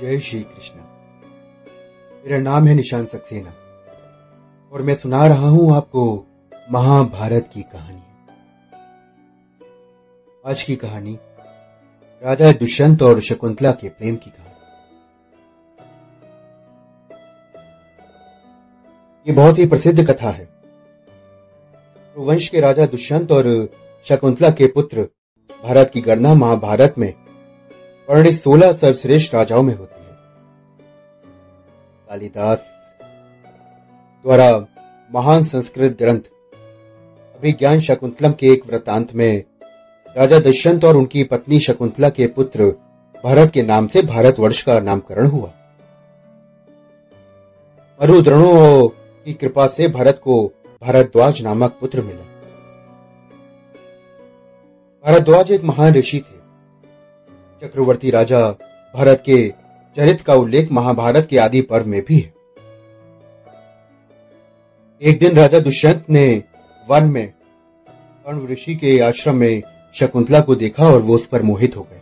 जय श्री कृष्ण। मेरा नाम है निशान सक्सेना, और मैं सुना रहा हूँ आपको महाभारत की कहानी। आज की कहानी, राजा दुष्यंत और शकुंतला के प्रेम की कहानी। ये बहुत ही प्रसिद्ध कथा है। वंश के राजा दुष्यंत और शकुंतला के पुत्र भारत की गणना महाभारत में वर्णित सोलह सर्वश्रेष्ठ राजाओं में होती है। कालिदास द्वारा महान संस्कृत ग्रंथ, अभिज्ञान शकुंतलम के एक वृतांत में राजा दुष्यंत और उनकी पत्नी शकुंतला के पुत्र भारत के नाम से भारतवर्ष का नामकरण हुआ। मरुद्रणों की कृपा से भारत को भारद्वाज नामक पुत्र मिला। भारद्वाज एक महान ऋषि थे। चक्रवर्ती राजा भरत के चरित्र का उल्लेख महाभारत के आदि पर्व में भी है। एक दिन राजा दुष्यंत ने वन में कर्ण ऋषि के आश्रम में शकुंतला को देखा और वो उस पर मोहित हो गए।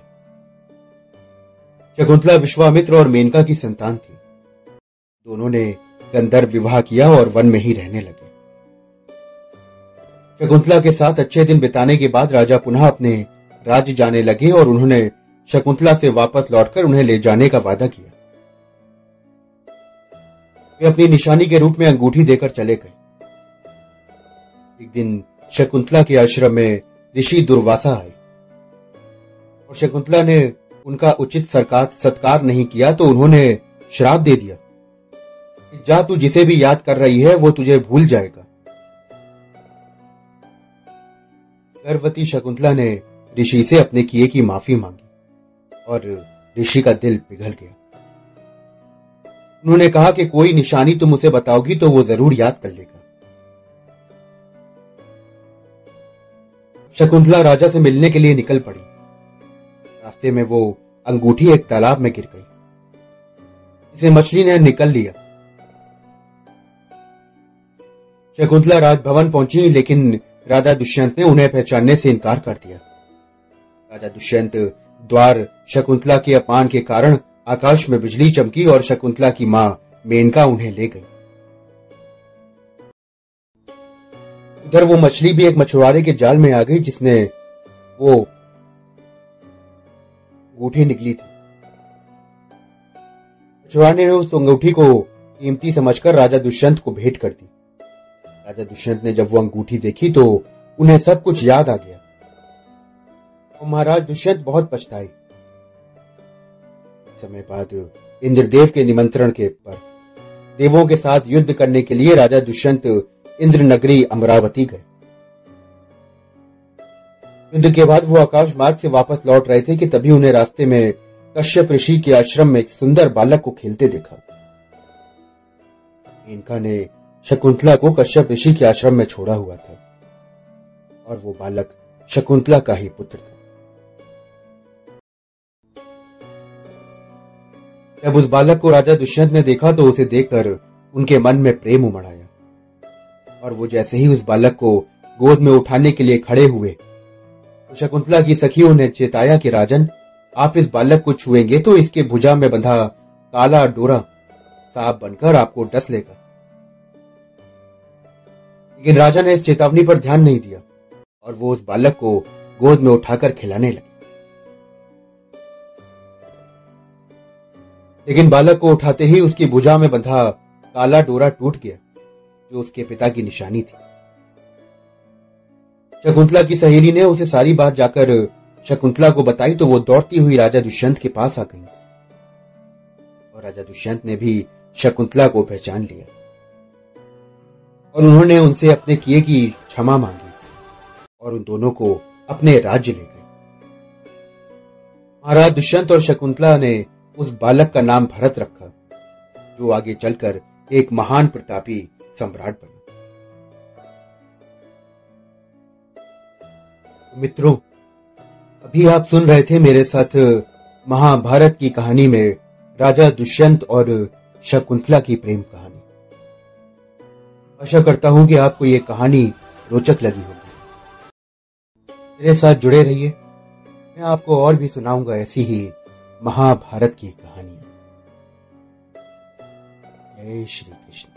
शकुंतला विश्वामित्र और मेनका की संतान थी। दोनों ने गंधर्व विवाह किया और वन में ही रहने लगे। शकुंतला के साथ अच्छे दिन बिताने के बाद राजा पुनः अपने राज्य जाने लगे और उन्होंने शकुंतला से वापस लौटकर उन्हें ले जाने का वादा किया। वे अपनी निशानी के रूप में अंगूठी देकर चले गए। एक दिन शकुंतला के आश्रम में ऋषि दुर्वासा आए और शकुंतला ने उनका उचित सरकार सत्कार नहीं किया तो उन्होंने श्राप दे दिया जा तू जिसे भी याद कर रही है, वो तुझे भूल जाएगा। गर्भवती शकुंतला ने ऋषि से अपने किए की माफ़ी मांगी। और ऋषि का दिल पिघल गया। उन्होंने कहा कि कोई निशानी तुम उसे बताओगी तो वो ज़रूर याद कर लेगा। शकुंतला राजा से मिलने के लिए निकल पड़ी। रास्ते में वो अंगूठी एक तालाब में गिर गई। इसे मछली ने निकल लिया। शकुंतला राजभवन पहुँची, लेकिन राजा दुष्यंत ने उन्हें पहचानने से इनकार कर दिया। राजा दुष्यंत द्वार शकुंतला के अपान के कारण आकाश में बिजली चमकी और शकुंतला की माँ मेनका उन्हें ले गई। उधर वो मछली भी एक मछुआरे के जाल में आ गई जिसने वो अंगूठी निकली थी। मछुआरे ने उस अंगूठी को कीमती समझकर राजा दुष्यंत को भेंट कर दी। राजा दुष्यंत ने जब वो अंगूठी देखी तो उन्हें सब कुछ याद आ गया। और महाराज दुष्यंत बहुत पछताए। समय बाद इंद्रदेव के निमंत्रण के पर, देवों के साथ युद्ध करने के लिए राजा दुष्यंत इंद्र नगरी अमरावती गए। युद्ध के बाद वो आकाश मार्ग से वापस लौट रहे थे कि तभी उन्हें रास्ते में कश्यप ऋषि के आश्रम में एक सुंदर बालक को खेलते देखा। इनका ने शकुंतला को कश्यप ऋषि के आश्रम में छोड़ा हुआ था, और वो बालक शकुंतला का ही पुत्र था। जब उस बालक को राजा दुष्यंत ने देखा तो उसे देखकर उनके मन में प्रेम उमड़ आया। और वो जैसे ही उस बालक को गोद में उठाने के लिए खड़े हुए तो शकुंतला की सखियों ने चेताया कि राजन, आप इस बालक को छुएँगे तो इसके भुजा में बंधा काला डोरा सांप बनकर आपको डस लेगा। लेकिन राजा ने इस चेतावनी पर ध्यान नहीं दिया और वो उस बालक को गोद में उठाकर खिलाने लगे। लेकिन बालक को उठाते ही उसकी भुजा में बंधा काला डोरा टूट गया, जो उसके पिता की निशानी थी। शकुंतला की सहेली ने उसे सारी बात जाकर शकुंतला को बताई तो वो दौड़ती हुई राजा दुष्यंत के पास आ गई। और राजा दुष्यंत ने भी शकुंतला को पहचान लिया। और उन्होंने उनसे अपने किए की क्षमा मांगी और उन दोनों को अपने राज्य ले गए। महाराज दुष्यंत और शकुंतला ने उस बालक का नाम भरत रखा, जो आगे चलकर एक महान प्रतापी सम्राट बना। मित्रों, अभी आप सुन रहे थे मेरे साथ महाभारत की कहानी में राजा दुष्यंत और शकुंतला की प्रेम कहानी। आशा करता हूँ कि आपको ये कहानी रोचक लगी होगी। मेरे साथ जुड़े रहिए। मैं आपको और भी सुनाऊँगा ऐसी ही महाभारत की कहानियाँ। जय श्री कृष्ण।